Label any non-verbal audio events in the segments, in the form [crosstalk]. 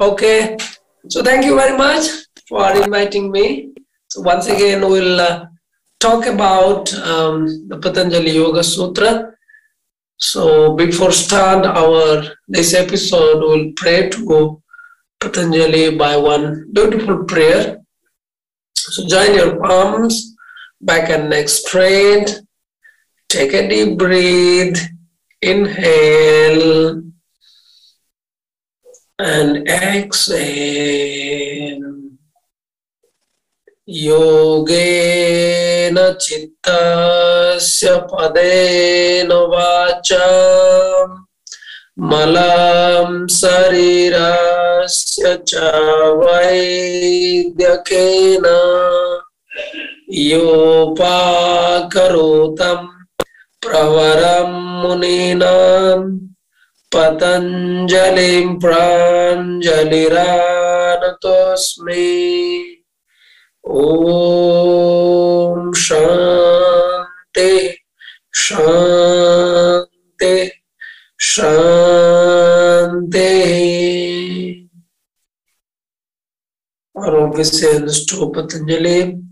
Okay. So thank you very much for inviting me. So once again, we'll uh, talk about um, the Patanjali Yoga Sutra. So before start our this episode, we'll pray to Patanjali by one beautiful prayer. So join your palms, back and neck straight. Take a deep breath. Inhale and exhale. योगेन चित्तस्य पदेन वाचा मलां शरीरस्य च वैद्यकेन योपाकरोतं प्रवरं मुनीनां पतञ्जलिं प्राञ्जलिरानतोऽस्मि ॐ शान्ति शान्ति शान्ति Our obeisance to Patanjali,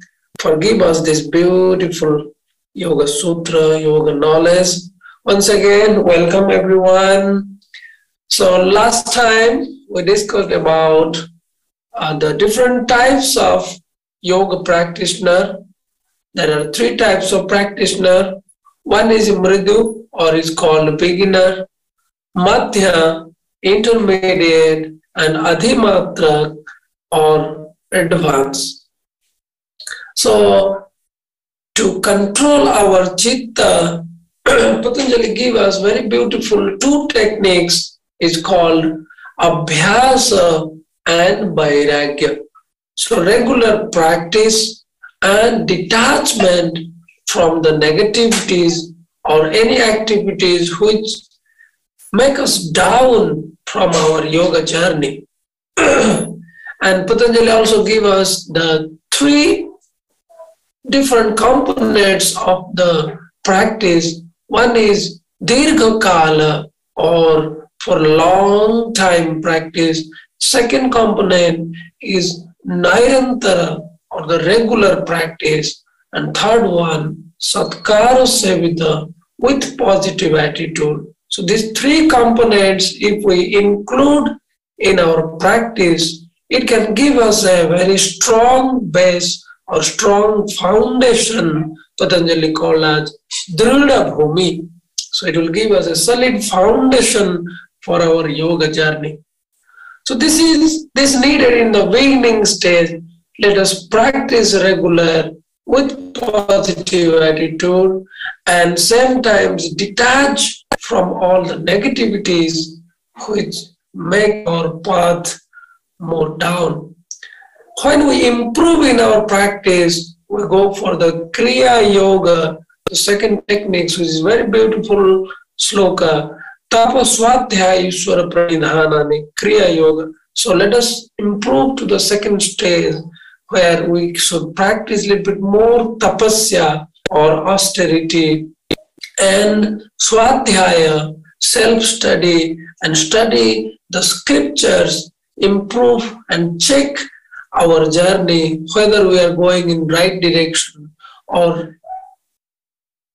forgive us this beautiful Yoga Sutra, Yoga knowledge. Once again, welcome everyone. So last time we discussed about uh, the different types of yoga practitioner. There are three types of practitioner. One is mridu or is called beginner, madhya, intermediate, and adhimatra or advanced. So to control our chitta, Patanjali give us very beautiful two techniques is called abhyasa and vairagya. So regular practice and detachment from the negativities or any activities which make us down from our yoga journey. [clears throat] and Patanjali also give us the three different components of the practice. One is Dirgha Kala or for long time practice. Second component is Nairantara or the regular practice. And third one, Satkara Sevita with positive attitude. So these three components, if we include in our practice, it can give us a very strong base or strong foundation, Patanjali called as Dhrida Bhumi. So it will give us a solid foundation for our yoga journey. So this is this needed in the beginning stage. Let us practice regular with positive attitude and sometimes detach from all the negativities which make our path more down. When we improve in our practice, we go for the Kriya Yoga, the second technique, which is very beautiful sloka. Tapa Swadhyaya Pranidhanani, Kriya Yoga. So let us improve to the second stage where we should practice a little bit more tapasya or austerity and swadhyaya, self-study and study the scriptures, improve and check our journey, whether we are going in right direction or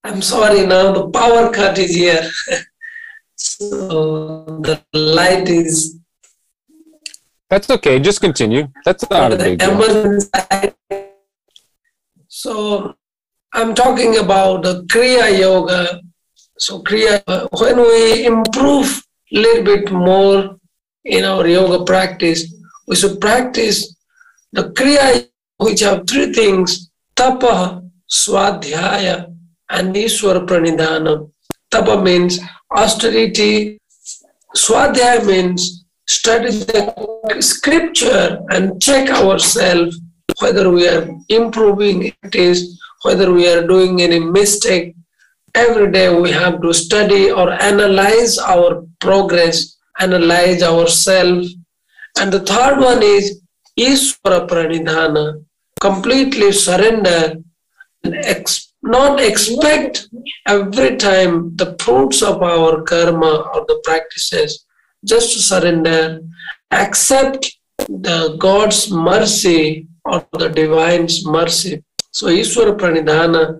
I'm sorry now the power cut is here. [laughs] so the light is That's okay. Just continue. That's not a big deal. So I'm talking about the Kriya Yoga. So Kriya, when we improve a little bit more in our yoga practice, we should practice the Kriya, which have three things: Tapa, Swadhyaya, and Ishwara Pranidhana. Tapa means austerity. Swadhyaya means study the scripture and check ourselves whether we are improving it is, whether we are doing any mistake. Every day we have to study or analyze our progress, analyze ourselves. And the third one is Ishvara Pranidhana, completely surrender and not expect every time the fruits of our karma or the practices, just to surrender accept the God's mercy or the divine's mercy. So Ishwara Pranidhana,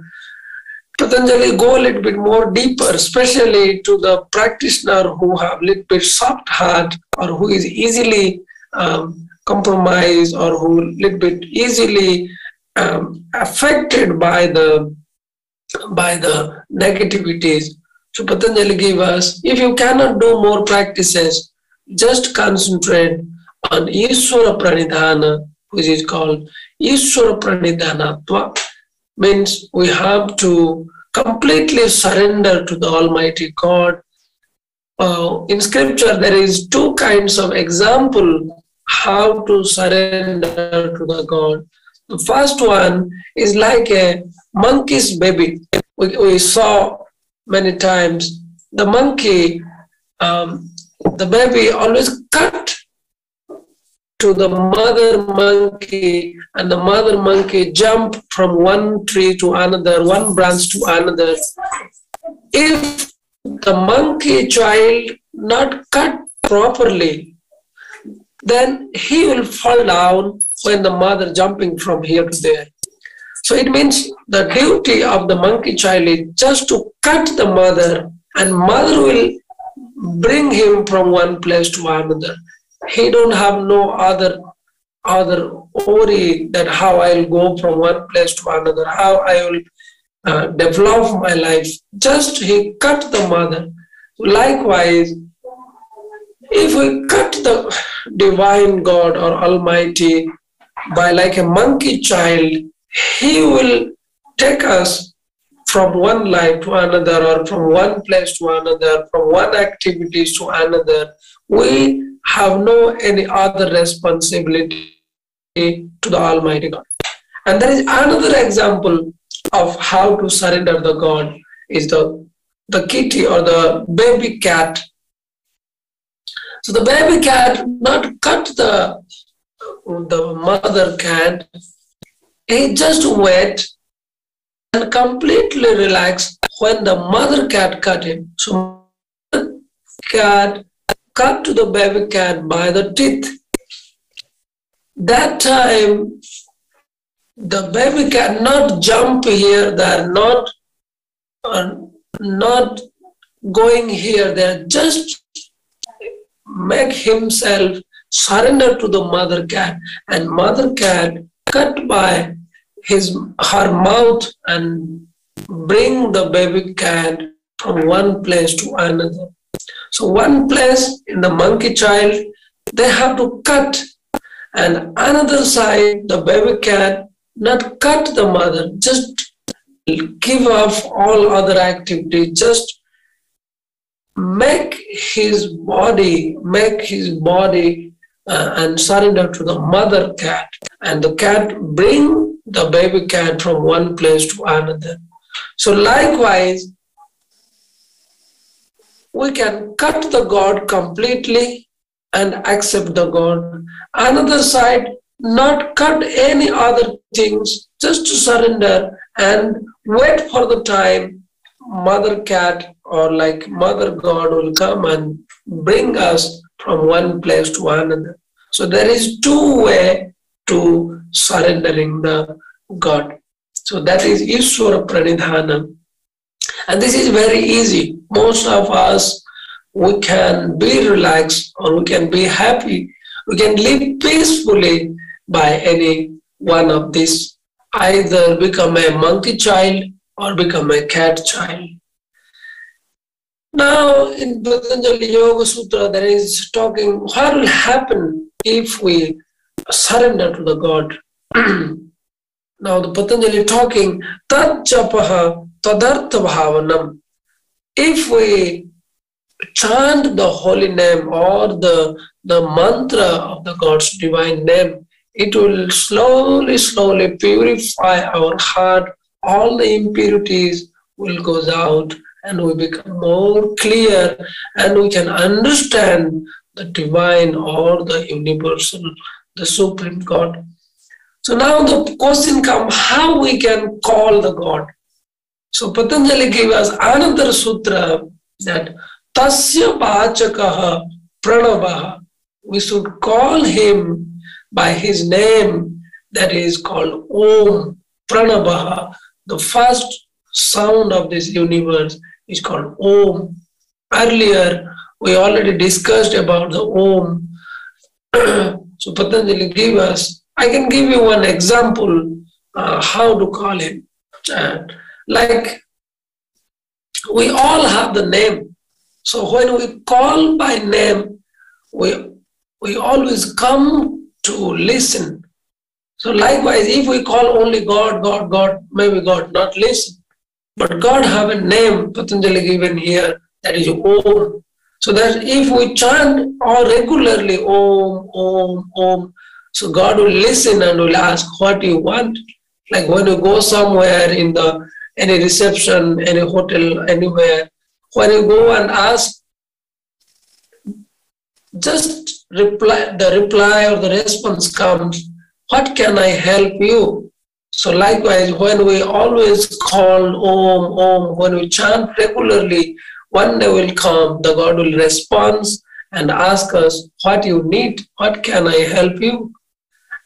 Patanjali go a little bit more deeper, especially to the practitioner who have a little bit soft heart or who is easily um, compromised or who little bit easily um, affected by the by the negativities. So Patanjali gave us, if you cannot do more practices, just concentrate on Ishwara Pranidhana, which is called Ishwara Pranidhanatva. Means we have to completely surrender to the Almighty God. Uh, in scripture, there is two kinds of example how to surrender to the God. The first one is like a monkey's baby. We, we saw many times the monkey, um, the baby always cut to the mother monkey, and the mother monkey jump from one tree to another, one branch to another. If the monkey child not cut properly, then he will fall down when the mother jumping from here to there. So it means the duty of the monkey child is just to cut the mother, and mother will bring him from one place to another. He don't have no other other worry that how I'll go from one place to another, how I will uh, develop my life. Just he cut the mother. Likewise, if we cut the divine God or Almighty by like a monkey child, He will take us from one life to another or from one place to another, from one activities to another. We have no any other responsibility to the Almighty God. And there is another example of how to surrender the God is the the kitty or the baby cat so the baby cat not cut the, the mother cat, he just wait and completely relax when the mother cat cut him. So cat cut to the baby cat by the teeth. That time the baby cat not jump here, they're not uh, not going here, they're just make himself surrender to the mother cat and mother cat cut by his her mouth and bring the baby cat from one place to another. So one place in the monkey child they have to cut and another side the baby cat not cut the mother just give up all other activity just make his body, make his body uh, and surrender to the mother cat. And the cat bring the baby cat from one place to another. So likewise, we can cut the God completely and accept the God. Another side, not cut any other things, just to surrender and wait for the time mother cat or like mother god will come and bring us from one place to another so there is two way to surrendering the god so that is Ishwara Pranidhana. And this is very easy. Most of us, we can be relaxed or we can be happy. We can live peacefully by any one of these. Either become a monkey child or become a cat child. Now, in Patanjali Yoga Sutra, there is talking what will happen if we surrender to the God. [clears throat] now, the Patanjali talking tad japaha tadartha bhavanam. If we chant the holy name or the, the mantra of the God's divine name, it will slowly, slowly purify our heart all the impurities will goes out and we become more clear and we can understand the divine or the universal, the supreme God. So now the question comes how we can call the God. So Patanjali gave us another sutra that Tasya Bachakaha Pranavaha. we should call him by his name that is called Om Pranabha. The first sound of this universe is called Om. Earlier, we already discussed about the Om. [clears throat] so Patanjali gave us, I can give you one example uh, how to call him. Uh, like we all have the name. So when we call by name, we, we always come to listen. So likewise, if we call only God, God, God, maybe God not listen. But God have a name, Patanjali given here, that is Om. So that if we chant or regularly Om, Om, Om, so God will listen and will ask what you want. Like when you go somewhere in the any reception, any hotel, anywhere, when you go and ask, just reply, the reply or the response comes, what can I help you? So likewise, when we always call Om, Om, when we chant regularly, one day will come, the God will respond and ask us, what you need, what can I help you?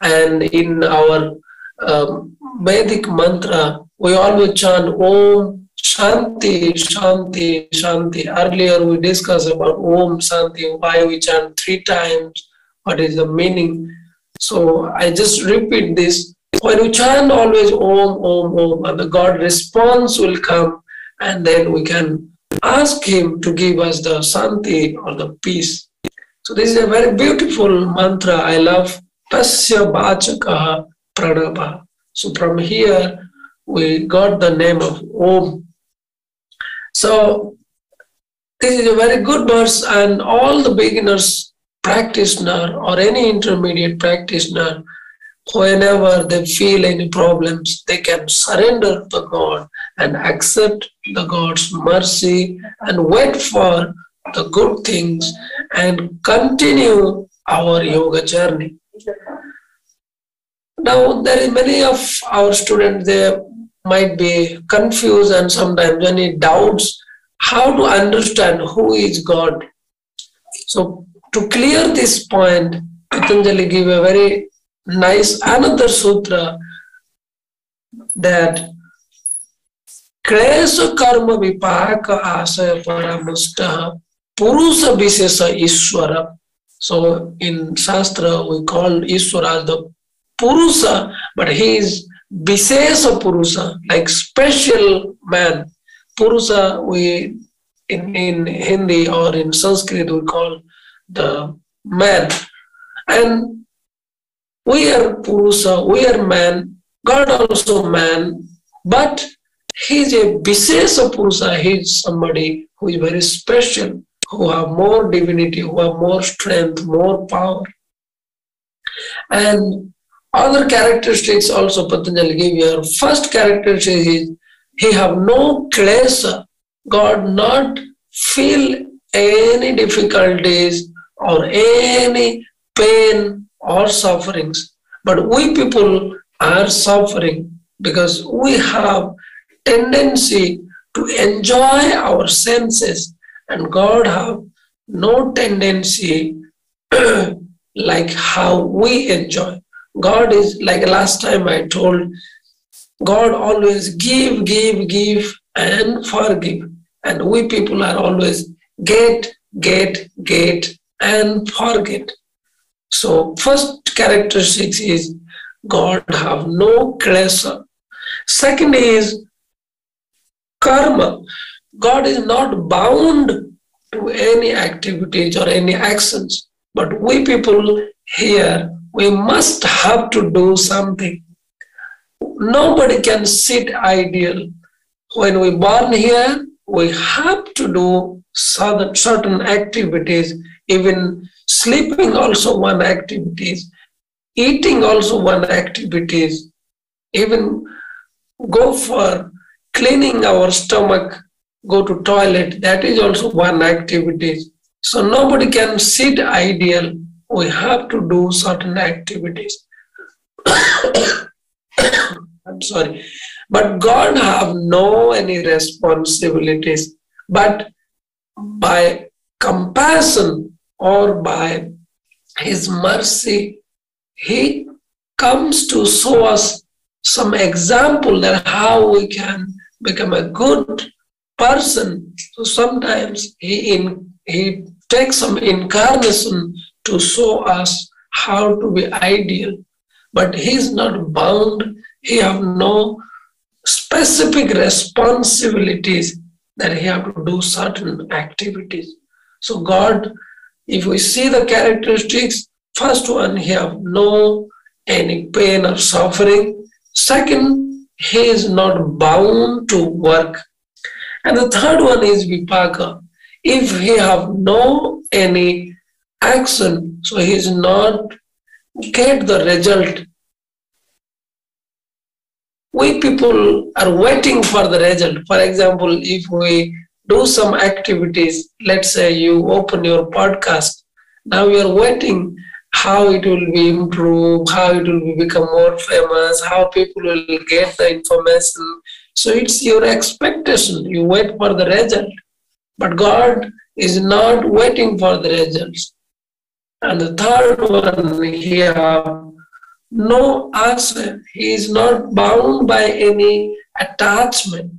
And in our um, Vedic mantra, we always chant Om Shanti, Shanti, Shanti. Earlier we discussed about Om Shanti, why we chant three times, what is the meaning. So I just repeat this. When we chant always Om, Om, Om, and the God response will come, and then we can ask Him to give us the Shanti or the peace. So this is a very beautiful mantra. I love Tasya Bachakaha Pranabha. So from here, we got the name of Om. So this is a very good verse, and all the beginners practitioner or any intermediate practitioner, whenever they feel any problems, they can surrender to God and accept the God's mercy and wait for the good things and continue our yoga journey. Now, there is many of our students, they might be confused and sometimes any doubts how to understand who is God. So to clear this point, Patanjali give a very nice another sutra that Klesa karma vipaka asaya paramusta purusa visesa iswara. So in Shastra we call Iswara as the Purusa, but he is Visesa Purusa, like special man. Purusa, we in, in Hindi or in Sanskrit we call the man. And we are Purusa, we are man, God also man, but he's a Visesa Purusa, he's somebody who is very special, who have more divinity, who have more strength, more power. And other characteristics also Patanjali gave here. First characteristic is he have no klesa. God not feel any difficulties or any pain or sufferings. But we people are suffering because we have tendency to enjoy our senses and God have no tendency [clears throat] like how we enjoy. God is like last time I told, God always give, give, give, and forgive. And we people are always get, get, get, and forget. So first characteristic is God have no klesa. Second is karma. God is not bound to any activities or any actions. But we people here we must have to do something. Nobody can sit ideal. When we born here, we have to do certain activities, even sleeping also one activities, eating also one activities, even go for cleaning our stomach, go to toilet, that is also one activity. So nobody can sit ideal we have to do certain activities. [coughs] I'm sorry. But God have no any responsibilities. But by compassion or by His mercy, He comes to show us some example that how we can become a good person. So sometimes He in He takes some incarnation to show us how to be ideal. But He's not bound. He have no specific responsibilities that he have to do certain activities. So God, if we see the characteristics, first one, he have no any pain or suffering. Second, he is not bound to work. And the third one is vipaka. If he have no any action, so he is not get the result we people are waiting for the result. For example, if we do some activities, let's say you open your podcast, now you are waiting how it will be improved, how it will become more famous, how people will get the information. So it's your expectation. You wait for the result. But God is not waiting for the results. And the third one here no answer. He is not bound by any attachment.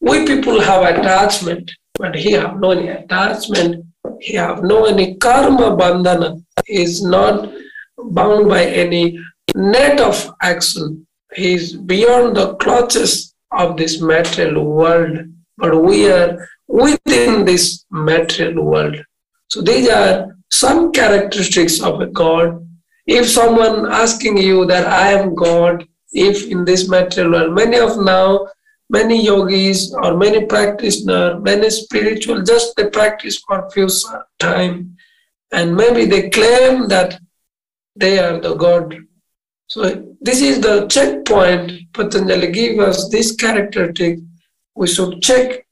We people have attachment, but he have no any attachment. He have no any karma bandhana. He is not bound by any net of action. He is beyond the clutches of this material world, but we are within this material world. So these are some characteristics of a God if someone asking you that I am God, if in this material world, many of now, many yogis or many practitioners, many spiritual, just they practice for a few time, and maybe they claim that they are the God. So this is the checkpoint Patanjali give us this characteristic. We should check,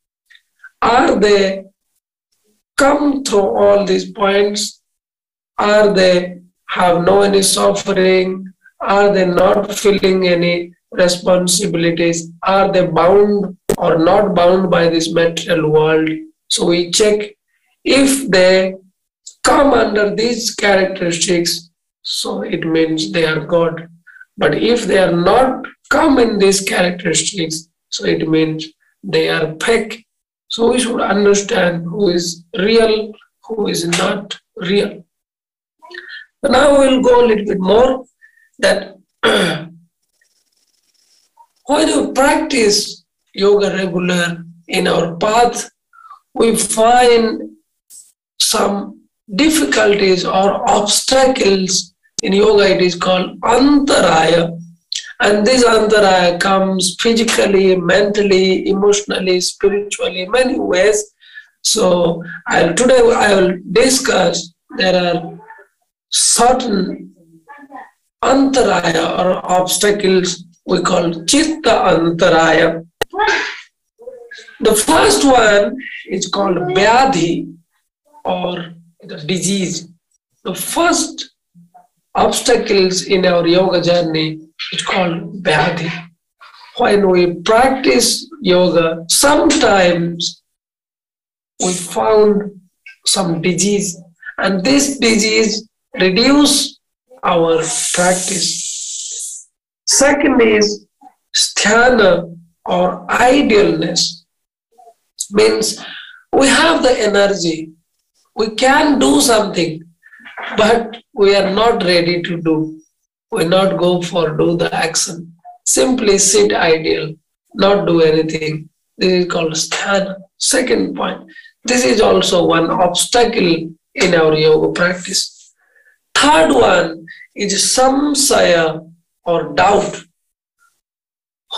are they come through all these points? Are they have no any suffering? Are they not feeling any responsibilities? Are they bound or not bound by this material world? So we check if they come under these characteristics, so it means they are God. But if they are not come in these characteristics, so it means they are fake. So we should understand who is real, who is not real. Now we'll go a little bit more that [clears throat] when you practice yoga regular in our path, we find some difficulties or obstacles in yoga. It is called antaraya. And this antaraya comes physically mentally emotionally spiritually many ways. So I'll, today i will discuss there are certain antaraya or obstacles we call chitta antaraya. The first one is called vyadhi or disease. The first obstacles in our yoga journey is called vyadhi. When we practice yoga, sometimes we found some disease, and this disease reduce our practice. Second is sthana or idealness. Means we have the energy, we can do something, but we are not ready to do. We not go for do the action. Simply sit ideal, not do anything. This is called sthana. Second point. This is also one obstacle in our yoga practice. Third one is samsaya or doubt.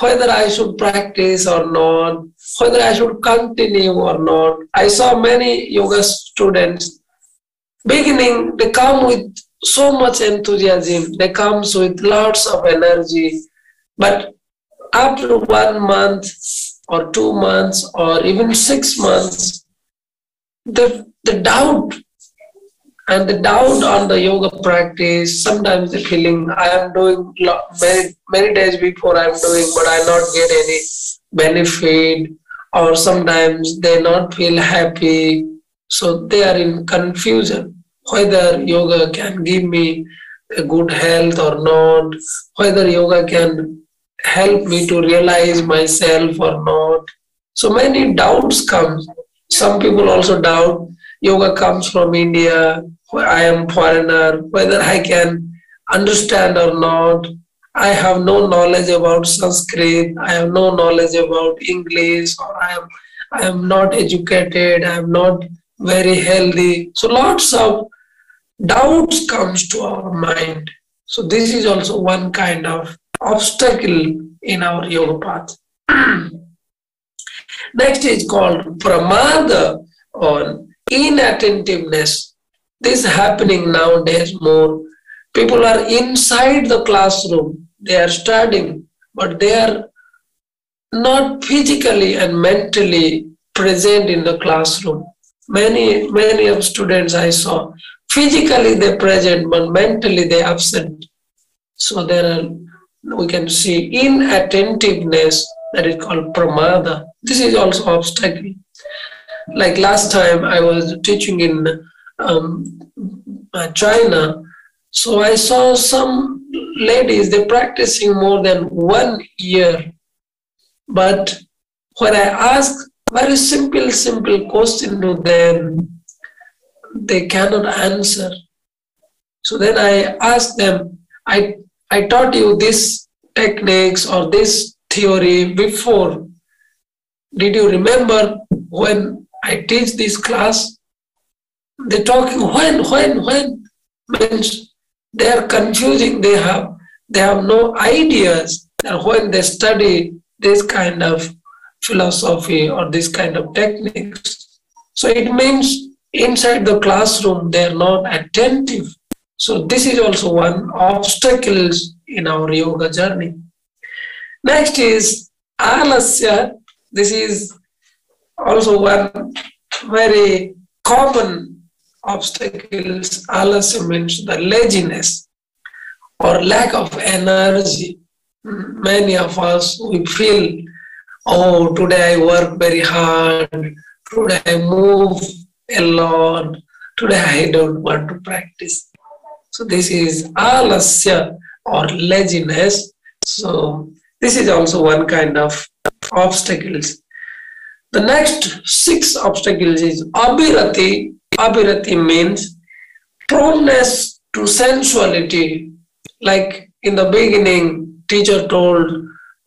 Whether I should practice or not, whether I should continue or not. I saw many yoga students beginning, they come with so much enthusiasm, they come with lots of energy, but after one month or two months or even six months, the, the doubt and the doubt on the yoga practice sometimes the feeling i am doing many many days before i'm doing but i not get any benefit or sometimes they not feel happy so they are in confusion whether yoga can give me a good health or not, whether yoga can help me to realize myself or not. So many doubts come. Some people also doubt yoga comes from India, I am foreigner, whether I can understand or not. I have no knowledge about Sanskrit, I have no knowledge about English, or I am I am not educated, I am not very healthy. So lots of doubts comes to our mind. So this is also one kind of obstacle in our yoga path. [clears throat] Next is called pramada or inattentiveness. This is happening nowadays more. People are inside the classroom, they are studying, but they are not physically and mentally present in the classroom. Many, many of students I saw, physically they present, but mentally they absent. So there are, we can see inattentiveness that is called pramada. This is also obstacle. Like last time I was teaching in um, China, so I saw some ladies, they're practicing more than one year. But when I ask very simple, simple question to them, they cannot answer. So then I asked them, I, I taught you this techniques or this theory before. Did you remember when I teach this class? They're talking when, when, when means they are confusing. They have they have no ideas that when they study this kind of philosophy or this kind of techniques. So it means inside the classroom they are not attentive. So this is also one obstacles in our yoga journey. Next is alasya. This is also one very common obstacles. Alasya means the laziness or lack of energy. Many of us we feel, oh, today I work very hard. Today I move a lot. Today I don't want to practice. So this is alasya or laziness. So this is also one kind of obstacles. The next six obstacles is abhirati. Abhirati means proneness to sensuality. Like in the beginning, teacher told,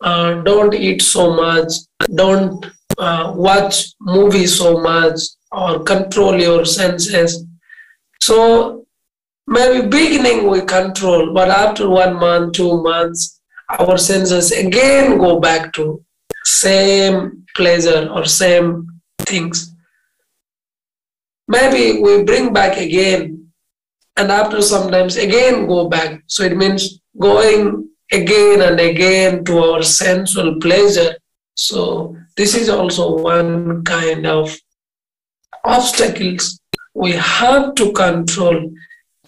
uh, don't eat so much, don't uh, watch movies so much, or control your senses. So maybe beginning we control, but after one month, two months, our senses again go back to same pleasure or same things. Maybe we bring back again and after sometimes again go back. So it means going again and again to our sensual pleasure. So this is also one kind of obstacles we have to control.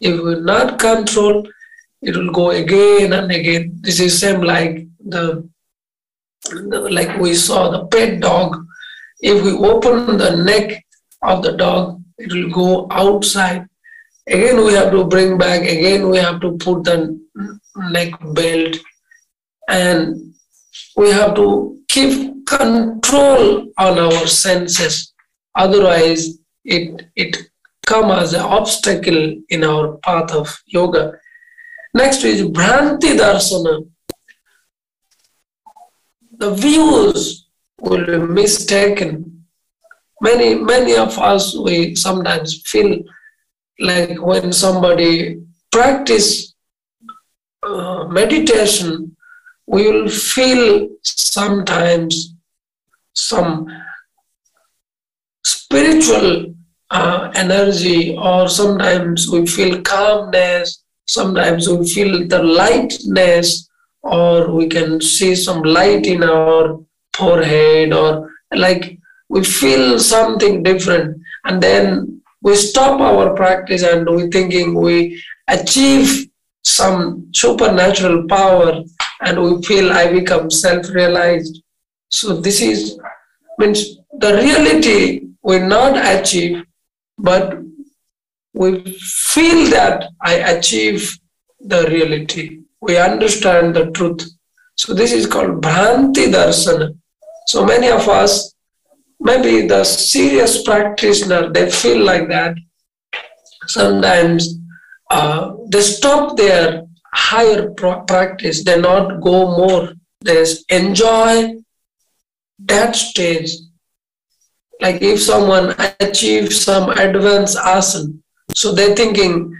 If we not control, it will go again and again. This is same like the, like we saw the pet dog. If we open the neck of the dog, it will go outside. Again, we have to bring back. Again, we have to put the neck belt, and we have to keep control on our senses. Otherwise, it it come as an obstacle in our path of yoga. Next is Bhranti Darsana. The views will be mistaken. Many, many of us, we sometimes feel like when somebody practice uh, meditation, we will feel sometimes some spiritual uh, energy, or sometimes we feel calmness, sometimes we feel the lightness, or we can see some light in our forehead, or like we feel something different, and then we stop our practice and we thinking we achieve some supernatural power, and we feel I become self-realized. So this is means the reality we not achieve, but we feel that I achieve the reality. We understand the truth. So this is called Bhranti Darsana. So many of us, maybe the serious practitioner, they feel like that. Sometimes uh, they stop their higher practice, they not go more. They enjoy that stage. Like if someone achieves some advanced asana, so they're thinking,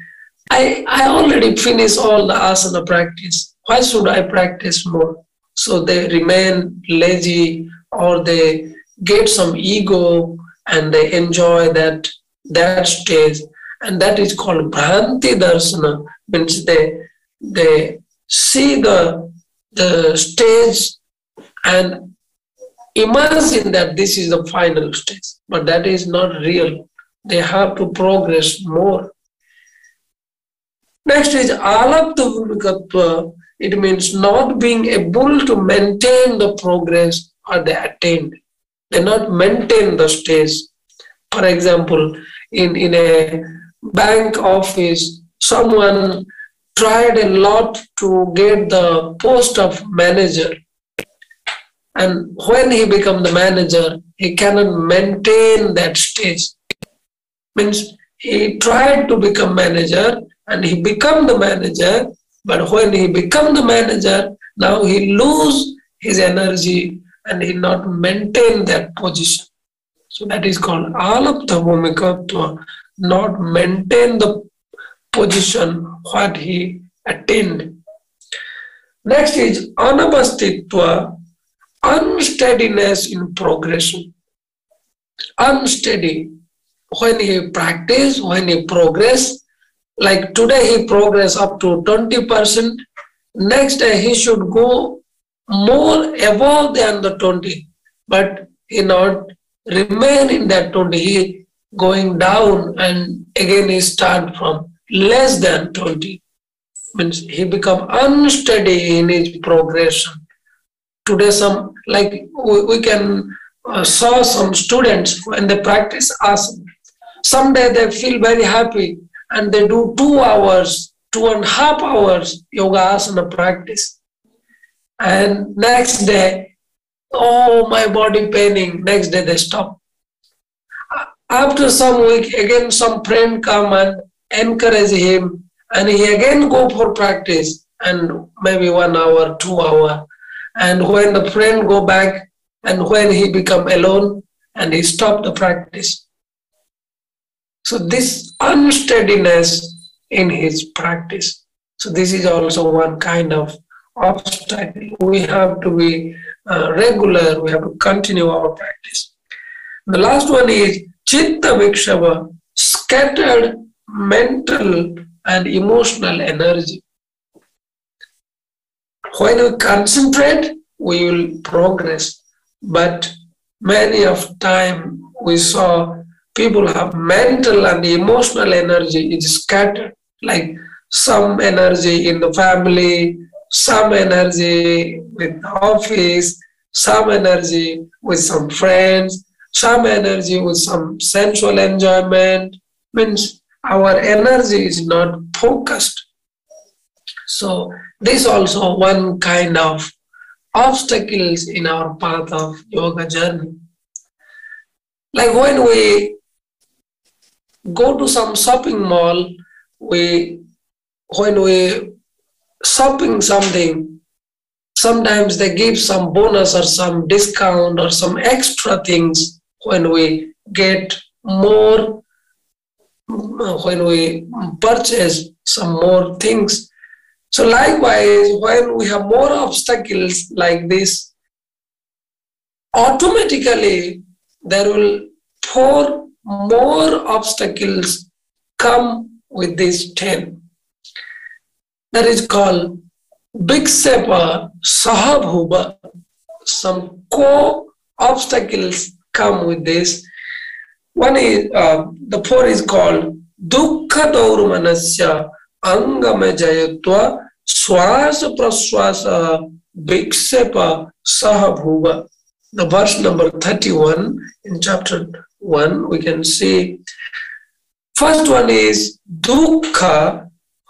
I, I already finished all the asana practice. Why should I practice more? So they remain lazy or they get some ego and they enjoy that that stage. And that is called Bhranti Darsana, means they they see the the stage and imagine that this is the final stage, but that is not real. They have to progress more. Next is alapta. It means not being able to maintain the progress or the attained. They not maintain the stage. For example, in, in a bank office, someone tried a lot to get the post of manager. And when he become the manager, he cannot maintain that stage means he tried to become manager and he become the manager but when he become the manager now he lose his energy and he not maintain that position. So that is called alapta bhumikatva not maintain the position what he attained. Next is anapastitva unsteadiness in progression. Unsteady. When he practice, when he progress, like today he progress up to 20%, next day he should go more above than the 20, but he not remain in that 20, he going down and again he start from less than 20. Means he become unsteady in his progression. Today some, like we, we can uh, saw some students when they practice asana, Someday they feel very happy and they do two hours, two and a half hours yoga asana practice. And next day, oh, my body paining. Next day they stop. After some week, again some friend come and encourage him and he again go for practice and maybe one hour, two hour. And when the friend go back and when he become alone and he stop the practice, so this unsteadiness in his practice. So this is also one kind of obstacle. We have to be uh, regular. We have to continue our practice. The last one is chitta vikshava, scattered mental and emotional energy. When we concentrate, we will progress. But many of time we saw people have mental and emotional energy is scattered like some energy in the family some energy with office some energy with some friends some energy with some sensual enjoyment. Means our energy is not focused. So this also one kind of obstacles in our path of yoga journey. Like when we go to some shopping mall, we when we shopping something, sometimes they give some bonus or some discount or some extra things when we get more when we purchase some more things. So likewise, when we have more obstacles like this, automatically there will pour more obstacles come with these 10. That is called Biksepa Sahabhuba. Some core obstacles come with this. One is, uh, the four is called Dukkha Daurmanasya Angama Jayatva Swasa Praswasa Biksepa Sahabhuba. The verse number 31 in chapter 1, we can see First one is dukkha,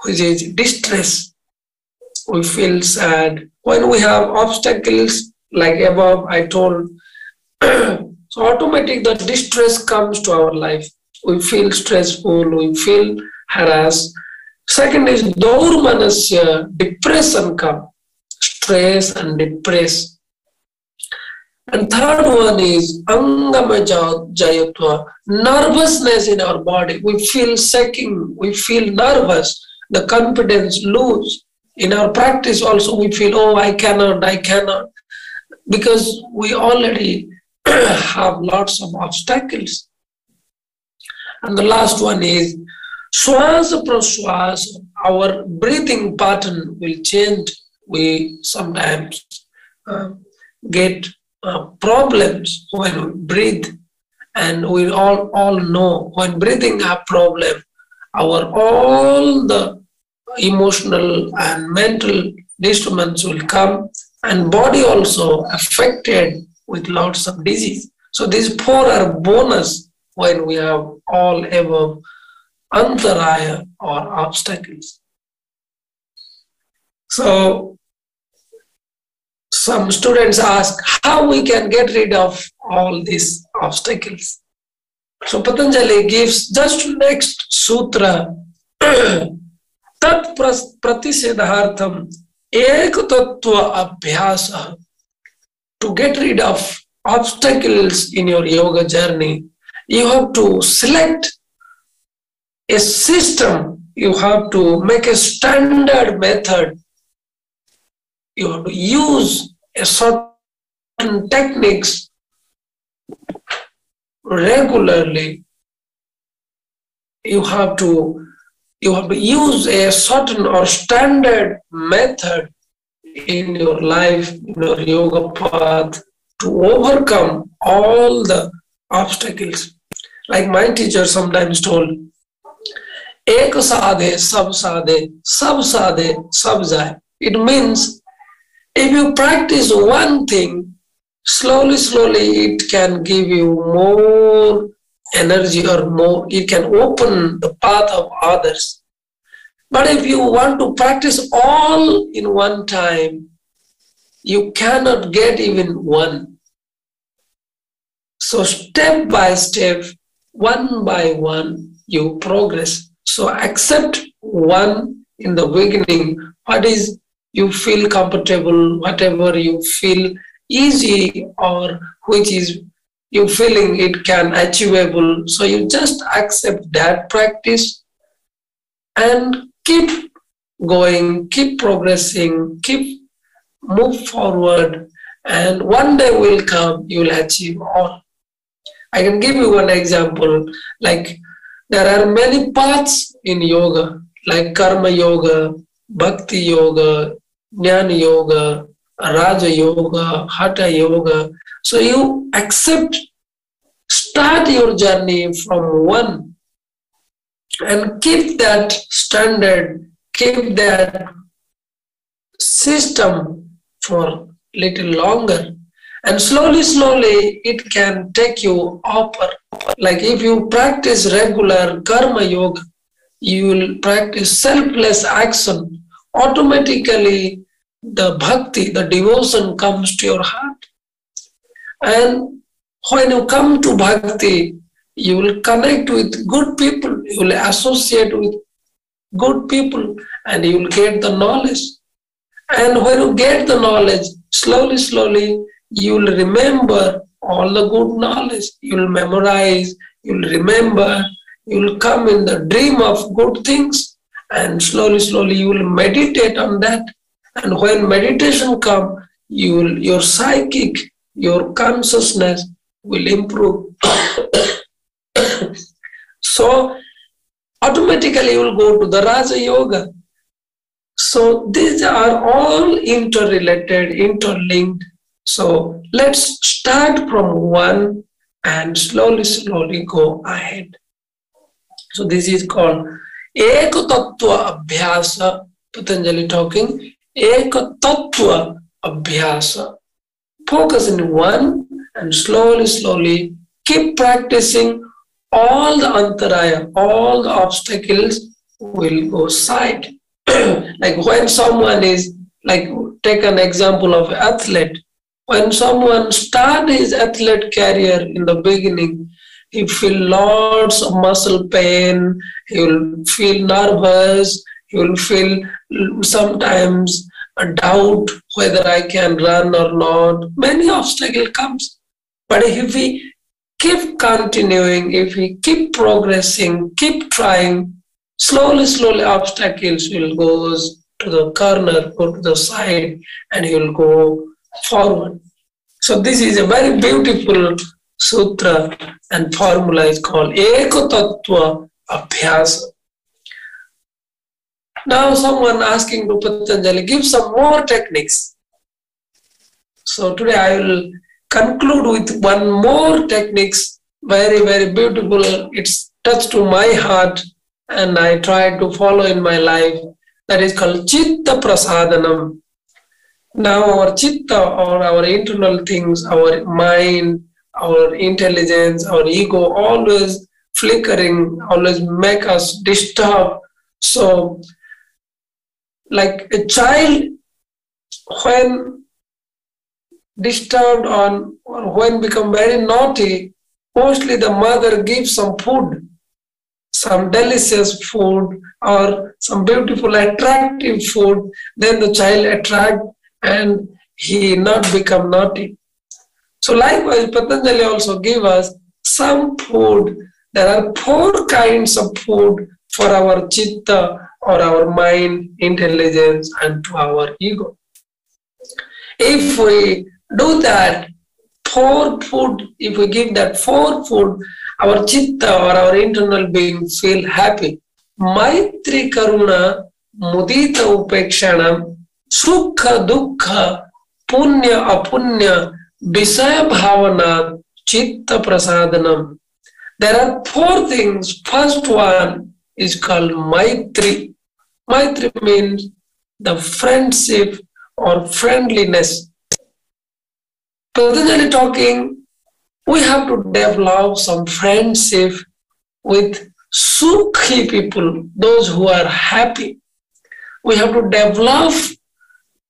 which is distress. We feel sad. When we have obstacles, like above I told, [clears throat] so automatic the distress comes to our life. We feel stressful, we feel harassed. Second is dormanasya, depression come, stress and depress. And third one is angamajayatva, nervousness in our body. We feel shaking, we feel nervous, the confidence lose. In our practice also we feel, oh, I cannot, I cannot. Because we already [clears throat] have lots of obstacles. And the last one is swasa praswasa, our breathing pattern will change. We sometimes uh, get uh, problems when we breathe. And we all, all know when breathing a problem, our all the emotional and mental disturbance will come and body also affected with lots of disease. So these four are bonus when we have all above antaraya or obstacles. So some students ask how we can get rid of all these obstacles. So Patanjali gives just next sutra tat pratisedhartham ekatattva abhyasa to get rid of obstacles in your yoga journey you have to select a system you have to make a standard method you have to use a certain techniques regularly you have to you have to use a certain or standard method in your life in your yoga path to overcome all the obstacles. Like my teacher sometimes told ek sadhe sab sadhe sab sadhe sab jai it means if you practice one thing, slowly, slowly it can give you more energy or more, it can open the path of others. But if you want to practice all in one time, you cannot get even one. So, step by step, one by one, you progress. So, accept one in the beginning. What is you feel comfortable, whatever you feel easy or which is you feeling it can achievable. So you just accept that practice and keep going, keep progressing, keep move forward, and one day will come, you will achieve all. I can give you one example. Like there are many paths in yoga, like karma yoga, bhakti yoga, Jnana Yoga, Raja Yoga, Hatha Yoga. So you accept, start your journey from one and keep that standard, keep that system for little longer. And slowly, slowly, it can take you upper. Like if you practice regular karma yoga, you will practice selfless action automatically the bhakti, the devotion comes to your heart. And when you come to bhakti, you will connect with good people, you will associate with good people, and you will get the knowledge. And when you get the knowledge, slowly, slowly, you will remember all the good knowledge. You will memorize, you will remember, you will come in the dream of good things and slowly, slowly you will meditate on that. And when meditation come, you will, your psychic, your consciousness will improve. [coughs] so automatically you will go to the Raja Yoga. So these are all interrelated, interlinked. So let's start from one and slowly, slowly go ahead. So this is called Ek Tattva Abhyasa, Patanjali talking, ek tattva abhyasa focus in one and slowly slowly keep practicing all the antaraya, all the obstacles will go side. [clears throat] like when someone is like take an example of athlete. When someone start his athlete career in the beginning, he feel lots of muscle pain, he will feel nervous, he will feel sometimes a doubt whether I can run or not. Many obstacle comes. But if we keep continuing, if we keep progressing, keep trying, slowly, slowly obstacles will go to the corner, go to the side, and you will go forward. So this is a very beautiful sutra and formula is called Ekotattva Abhyasa. Now someone asking to Patanjali, give some more techniques. So today I will conclude with one more techniques, very, very beautiful. It's touched to my heart and I try to follow in my life. That is called Chitta Prasadanam. Now our Chitta or our internal things, our mind, our intelligence, our ego always flickering, always make us disturb. So like a child when disturbed on or when become very naughty mostly the mother gives some food some delicious food or some beautiful attractive food then the child attract and he not become naughty. So likewise patanjali also give us some food. There are four kinds of food for our chitta or our mind, intelligence, and to our ego. If we do that, four food, if we give that four food, our chitta or our internal being feel happy. Maitri Karuna Mudita Upekshanam Sukha Dukha Punya Apunya Visaya Bhavana Chitta Prasadanam. There are four things. First one is called Maitri. Maitri means the friendship or friendliness. Patanjali talking, we have to develop some friendship with Sukhi people, those who are happy. We have to develop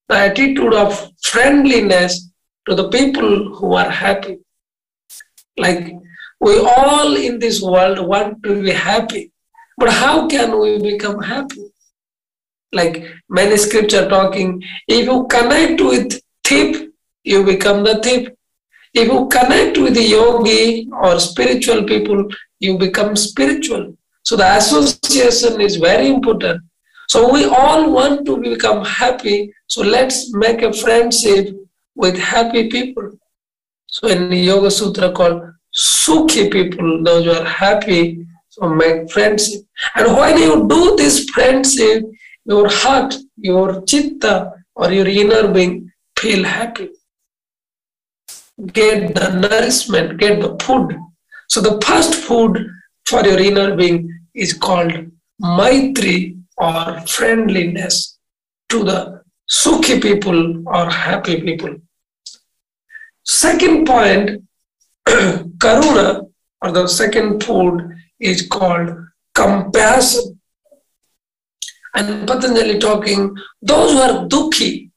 the attitude of friendliness to the people who are happy. Like we all in this world want to be happy, but how can we become happy? Like many scripture talking, if you connect with thief, you become the thief. If you connect with the yogi or spiritual people, you become spiritual. So the association is very important. So we all want to become happy. So let's make a friendship with happy people. So in Yoga Sutra called Sukhi people, those who are happy, so make friendship. And when you do this friendship, your heart, your chitta, or your inner being feel happy. Get the nourishment, get the food. So the first food for your inner being is called maitri or friendliness to the sukhi people or happy people. Second point, [clears throat] karuna or the second food is called compassion. And Patanjali talking, those who are dukhi,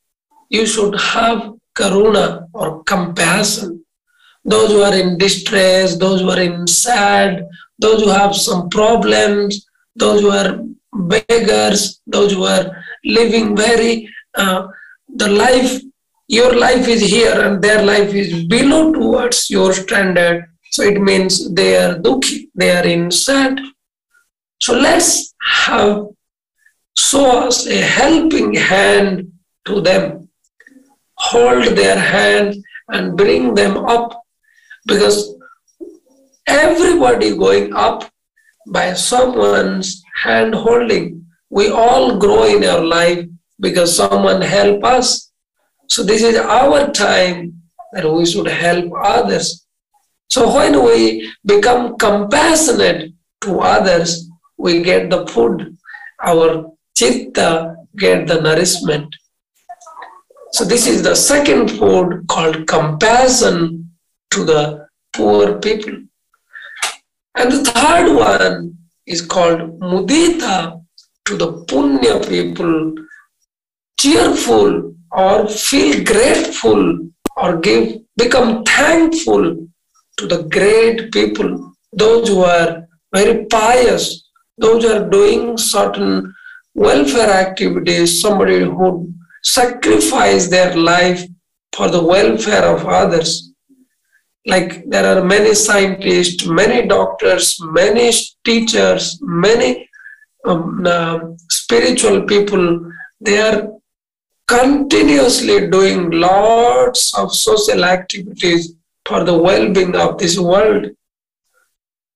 you should have karuna or compassion. Those who are in distress, those who are in sad, those who have some problems, those who are beggars, those who are living very, uh, the life, your life is here and their life is below towards your standard. So it means they are dukhi, they are in sad. So let's have show us a helping hand to them. Hold their hand and bring them up because everybody going up by someone's hand holding. We all grow in our life because someone help us. So this is our time that we should help others. So when we become compassionate to others, we get the food. Our chitta get the nourishment. So this is the second food called compassion to the poor people. And the third one is called mudita to the punya people, cheerful or feel grateful or give become thankful to the great people, those who are very pious, those who are doing certain welfare activities, somebody who sacrifice their life for the welfare of others. Like there are many scientists, many doctors, many teachers, many um, uh, spiritual people, they are continuously doing lots of social activities for the well-being of this world.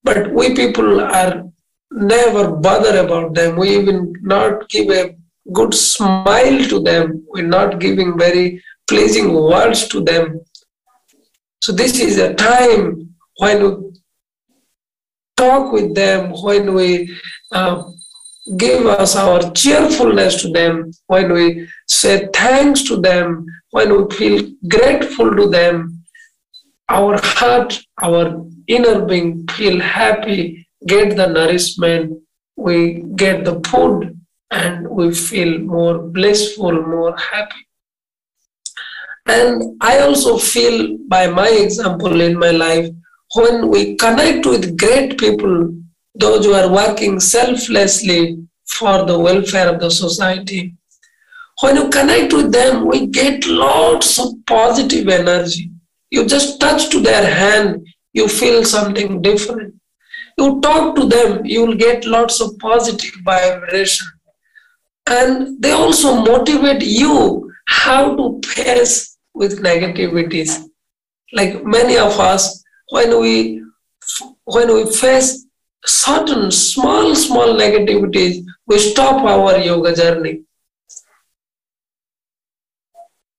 But we people are never bother about them. We even not give a good smile to them. We're not giving very pleasing words to them. So this is a time when we talk with them, when we uh, give us our cheerfulness to them, when we say thanks to them, when we feel grateful to them, our heart, our inner being feel happy, get the nourishment, we get the food, and we feel more blissful, more happy. And I also feel by my example in my life, when we connect with great people, those who are working selflessly for the welfare of the society, when you connect with them, we get lots of positive energy. You just touch to their hand, you feel something different. You talk to them, you will get lots of positive vibration. And they also motivate you how to face with negativities. Like many of us, when we when we face certain small, small negativities, we stop our yoga journey.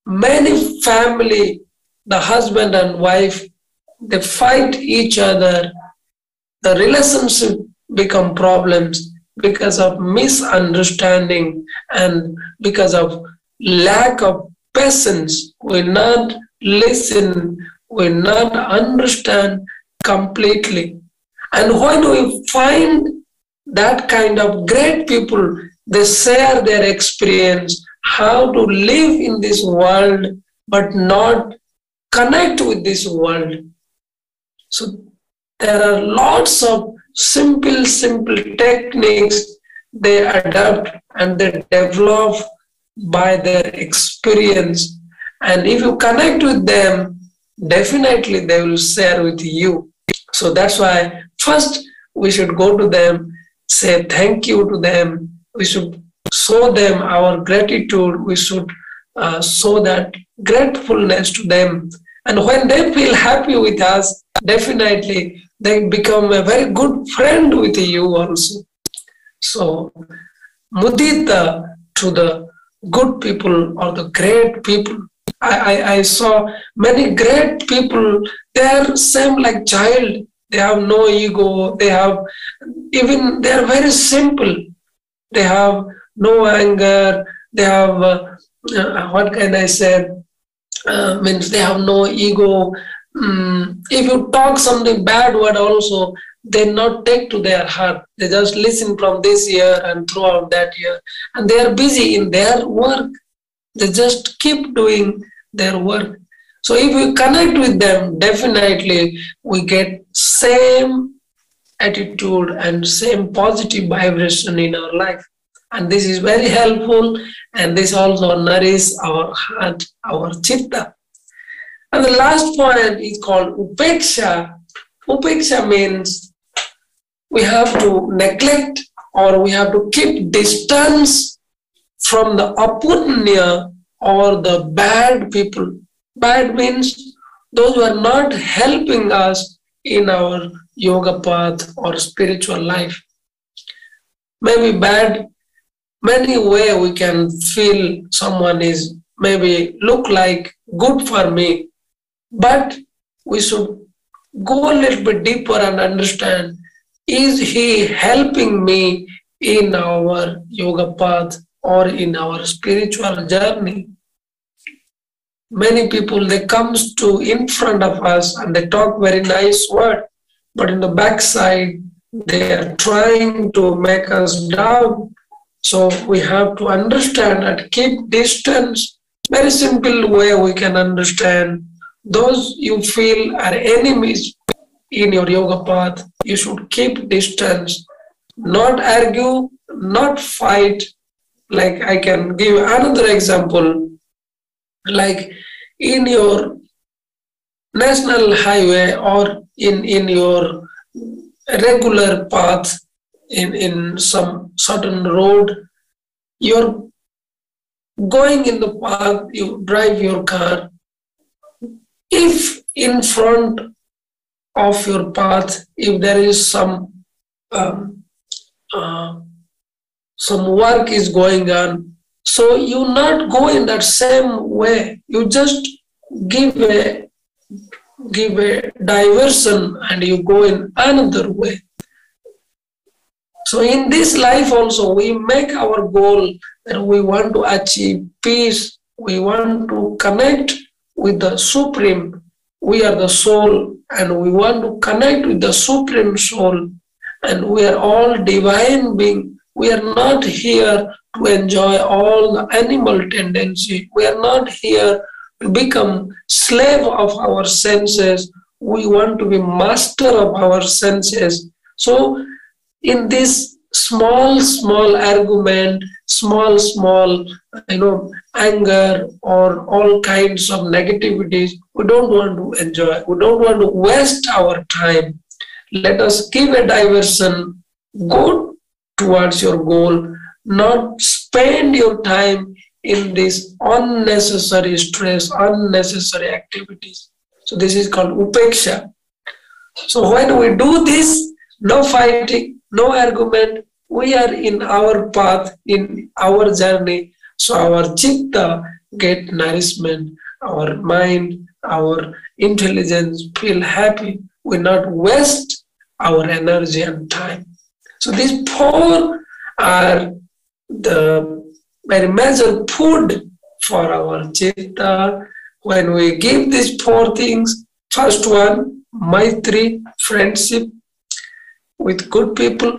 Many family, the husband and wife, they fight each other. The relationship become problems because of misunderstanding and because of lack of patience. We not listen, we not understand completely. And when we find that kind of great people, they share their experience, how to live in this world, but not connect with this world. So there are lots of simple, simple techniques they adapt and they develop by their experience. And if you connect with them, definitely they will share with you. So that's why first we should go to them, say thank you to them. We should show them our gratitude. We should uh, show that gratefulness to them. And when they feel happy with us, definitely they become a very good friend with you also. So, mudita to the good people or the great people. I, I, I saw many great people, they are same like child. They have no ego. They have even they are very simple. They have no anger. They have uh, uh, what can I say? Uh, means they have no ego um, if you talk something bad word also, they not take to their heart. They just listen from this year and throughout that year. And they are busy in their work. They just keep doing their work. So if we connect with them, definitely we get same attitude and same positive vibration in our life. And this is very helpful and this also nourishes our heart, our chitta. And the last point is called upeksha. Upeksha means we have to neglect or we have to keep distance from the apunya or the bad people. Bad means those who are not helping us in our yoga path or spiritual life. Maybe bad, many way we can feel someone is maybe look like good for me, but we should go a little bit deeper and understand is he helping me in our yoga path or in our spiritual journey? Many people they comes to in front of us and they talk very nice word, but in the backside, they are trying to make us down. So we have to understand and keep distance. Very simple way we can understand. Those you feel are enemies in your yoga path, you should keep distance, not argue, not fight. Like I can give another example. Like in your national highway or in, in your regular path in, in some certain road, you're going in the path, you drive your car. If in front of your path, if there is some um, uh, some work is going on, so you not go in that same way. You just give a give a diversion and you go in another way. So in this life also, we make our goal that we want to achieve peace. We want to connect with the Supreme. We are the soul and we want to connect with the Supreme Soul. And we are all divine being. We are not here to enjoy all the animal tendency. We are not here to become slave of our senses. We want to be master of our senses. So in this small, small argument, small, small, you know, anger or all kinds of negativities, we don't want to enjoy. We don't want to waste our time. Let us give a diversion, go towards your goal, not spend your time in this unnecessary stress, unnecessary activities. So this is called upeksha. So when we do this, no fighting, no argument, we are in our path, in our journey. So our chitta get nourishment, our mind, our intelligence feel happy. We not waste our energy and time. So these four are the very major food for our chitta. When we give these four things, first one, Maitri, friendship with good people,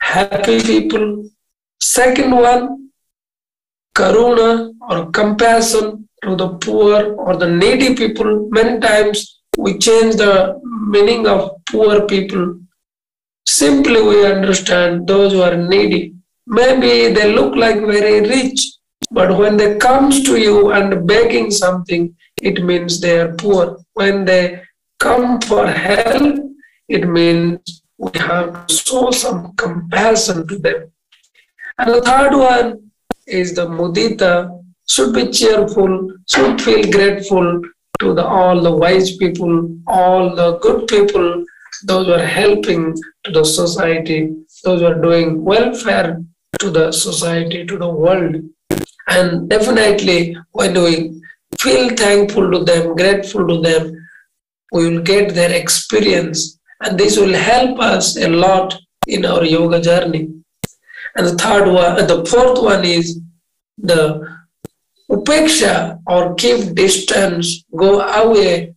happy people. Second one, Karuna or compassion to the poor or the needy people. Many times we change the meaning of poor people. Simply we understand those who are needy maybe they look like very rich, but when they comes to you and begging something, it means they are poor. When they come for help, it means we have to show some compassion to them. And the third one is the mudita, should be cheerful, should feel grateful to the, all the wise people, all the good people, those who are helping to the society, those who are doing welfare to the society, to the world. And definitely, when we feel thankful to them, grateful to them, we will get their experience. And this will help us a lot in our yoga journey. And the third one, the fourth one is the upeksha or keep distance, go away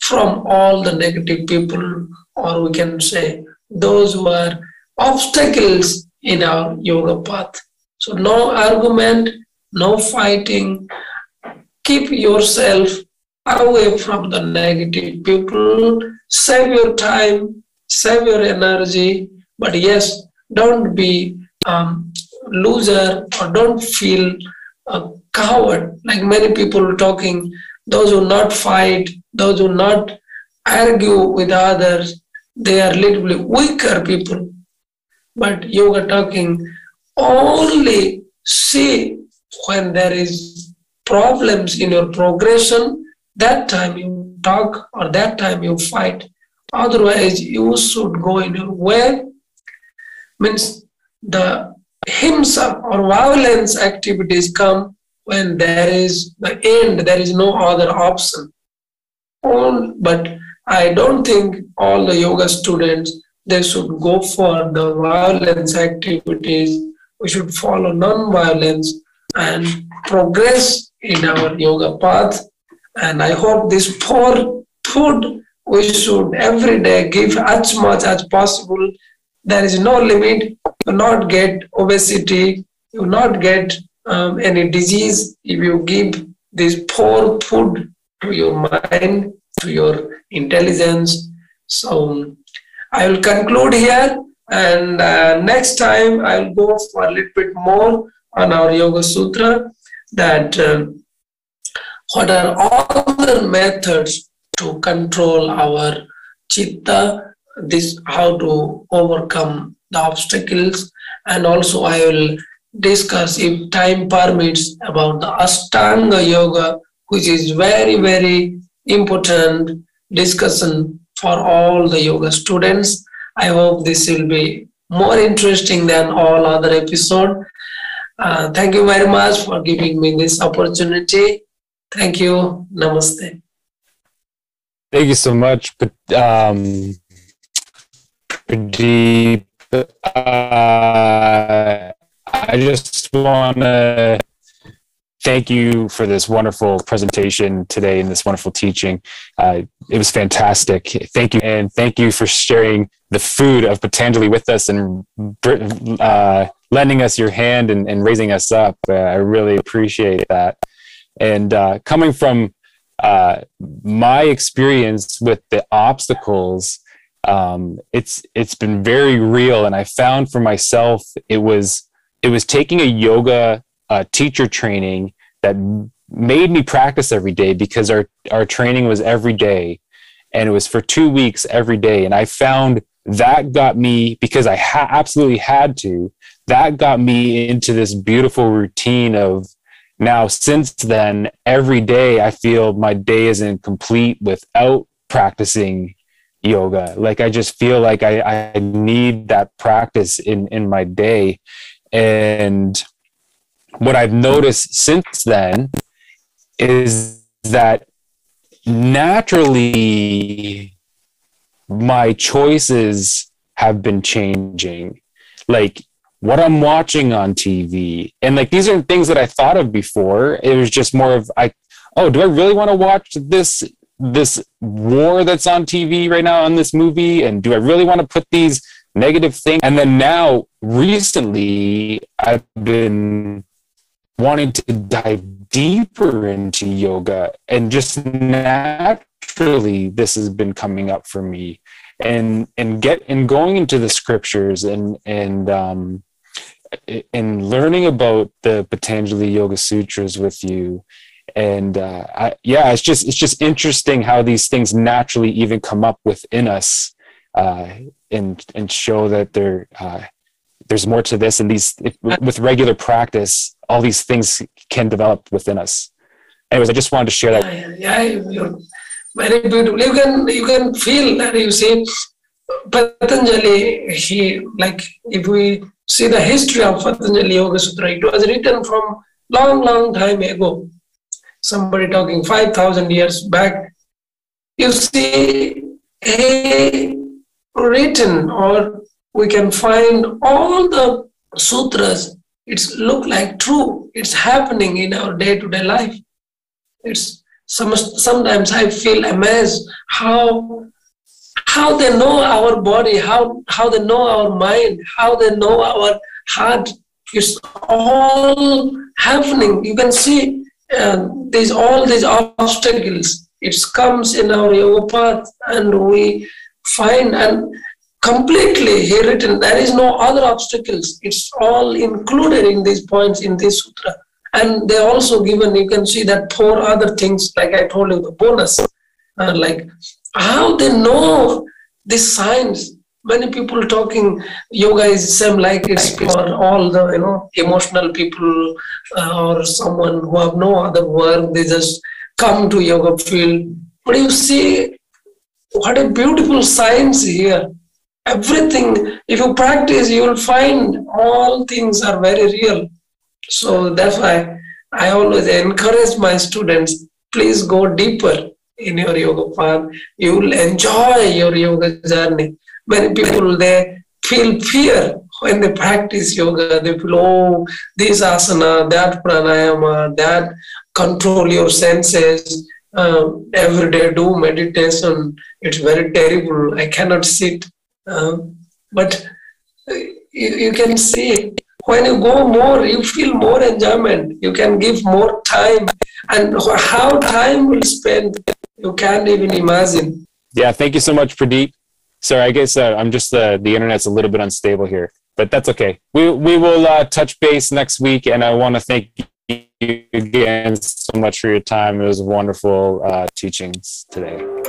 from all the negative people, or we can say those who are obstacles in our yoga path. So, no argument, no fighting. Keep yourself away from the negative people. Save your time, save your energy. But yes, don't be um, loser or don't feel a coward. Like many people talking, those who not fight, those who not argue with others, they are literally weaker people but yoga talking only see when there is problems in your progression, that time you talk or that time you fight. Otherwise, you should go in your way. Means the himsa or violence activities come when there is the end, there is no other option. All, but I don't think all the yoga students they should go for the violence activities. We should follow non-violence and progress in our yoga path. And I hope this poor food we should every day give as much as possible. There is no limit. You not get obesity. You not get um, any disease if you give this poor food to your mind, to your intelligence. So I will conclude here, and uh, next time I will go for a little bit more on our Yoga Sutra. That um, what are the methods to control our chitta? This how to overcome the obstacles, and also I will discuss, if time permits, about the Ashtanga Yoga, which is very, very important discussion for all the yoga students. I hope this will be more interesting than all other episode. Uh, thank you very much for giving me this opportunity. Thank you. Namaste. Thank you so much, um, Pradeep. Uh, I just want to thank you for this wonderful presentation today and this wonderful teaching. Uh, it was fantastic. Thank you. And thank you for sharing the food of Patanjali with us and uh, lending us your hand and, and raising us up. Uh, I really appreciate that. And uh, coming from uh, my experience with the obstacles, um, it's it's been very real, and I found for myself it was it was taking a yoga uh, teacher training that made me practice every day because our, our training was every day and it was for two weeks every day. And I found that got me because I ha- absolutely had to, that got me into this beautiful routine of now since then, every day I feel my day isn't complete without practicing yoga. Like I just feel like I, I need that practice in, in my day. And what I've noticed since then is that naturally my choices have been changing. Like what I'm watching on TV. And like these are things that I thought of before. It was just more of I oh, do I really want to watch this this war that's on TV right now on this movie? And do I really want to put these negative things? And then now recently I've been wanting to dive deeper into yoga and just naturally this has been coming up for me and and get and going into the scriptures and and um and learning about the Patanjali Yoga Sutras with you. And uh, I, yeah it's just it's just interesting how these things naturally even come up within us uh, and and show that they're uh, there's more to this. And these if, with regular practice all these things can develop within us. Anyways i just wanted to share that. Yeah, yeah very beautiful. You can you can feel that you see patanjali he like if we see the history of patanjali yoga sutra it was written from long long time ago. Somebody talking 5000 years back. You see a written or we can find all the sutras it's look like true. It's happening in our day-to-day life. It's some, sometimes i feel amazed how how they know our body how how they know our mind how they know our heart it's all happening. You can see uh, these all these obstacles it comes in our yoga path and we find and completely he written there is no other obstacles. It's all included in these points in this sutra. And they also given you can see that four other things like i told you the bonus uh, like how they know this science many people talking yoga is same like it's for all the you know emotional people uh, or someone who have no other work they just come to yoga field. But you see what a beautiful science here. Everything if you practice you will find all things are very real. So that's why i always encourage my students please go deeper in your yoga path you will enjoy your yoga journey many people they feel fear when they practice yoga they feel oh this asana that pranayama that control your senses um, every day do meditation. It's very terrible. I cannot sit. Um, but uh, you, you can see when you go more, you feel more enjoyment. You can give more time, and how time will spend, you can't even imagine. Yeah, thank you so much, Pradeep. Sorry, I guess uh, I'm just uh, the internet's a little bit unstable here, but that's okay. We we will uh, touch base next week, and I want to thank you again so much for your time. It was wonderful uh, teachings today.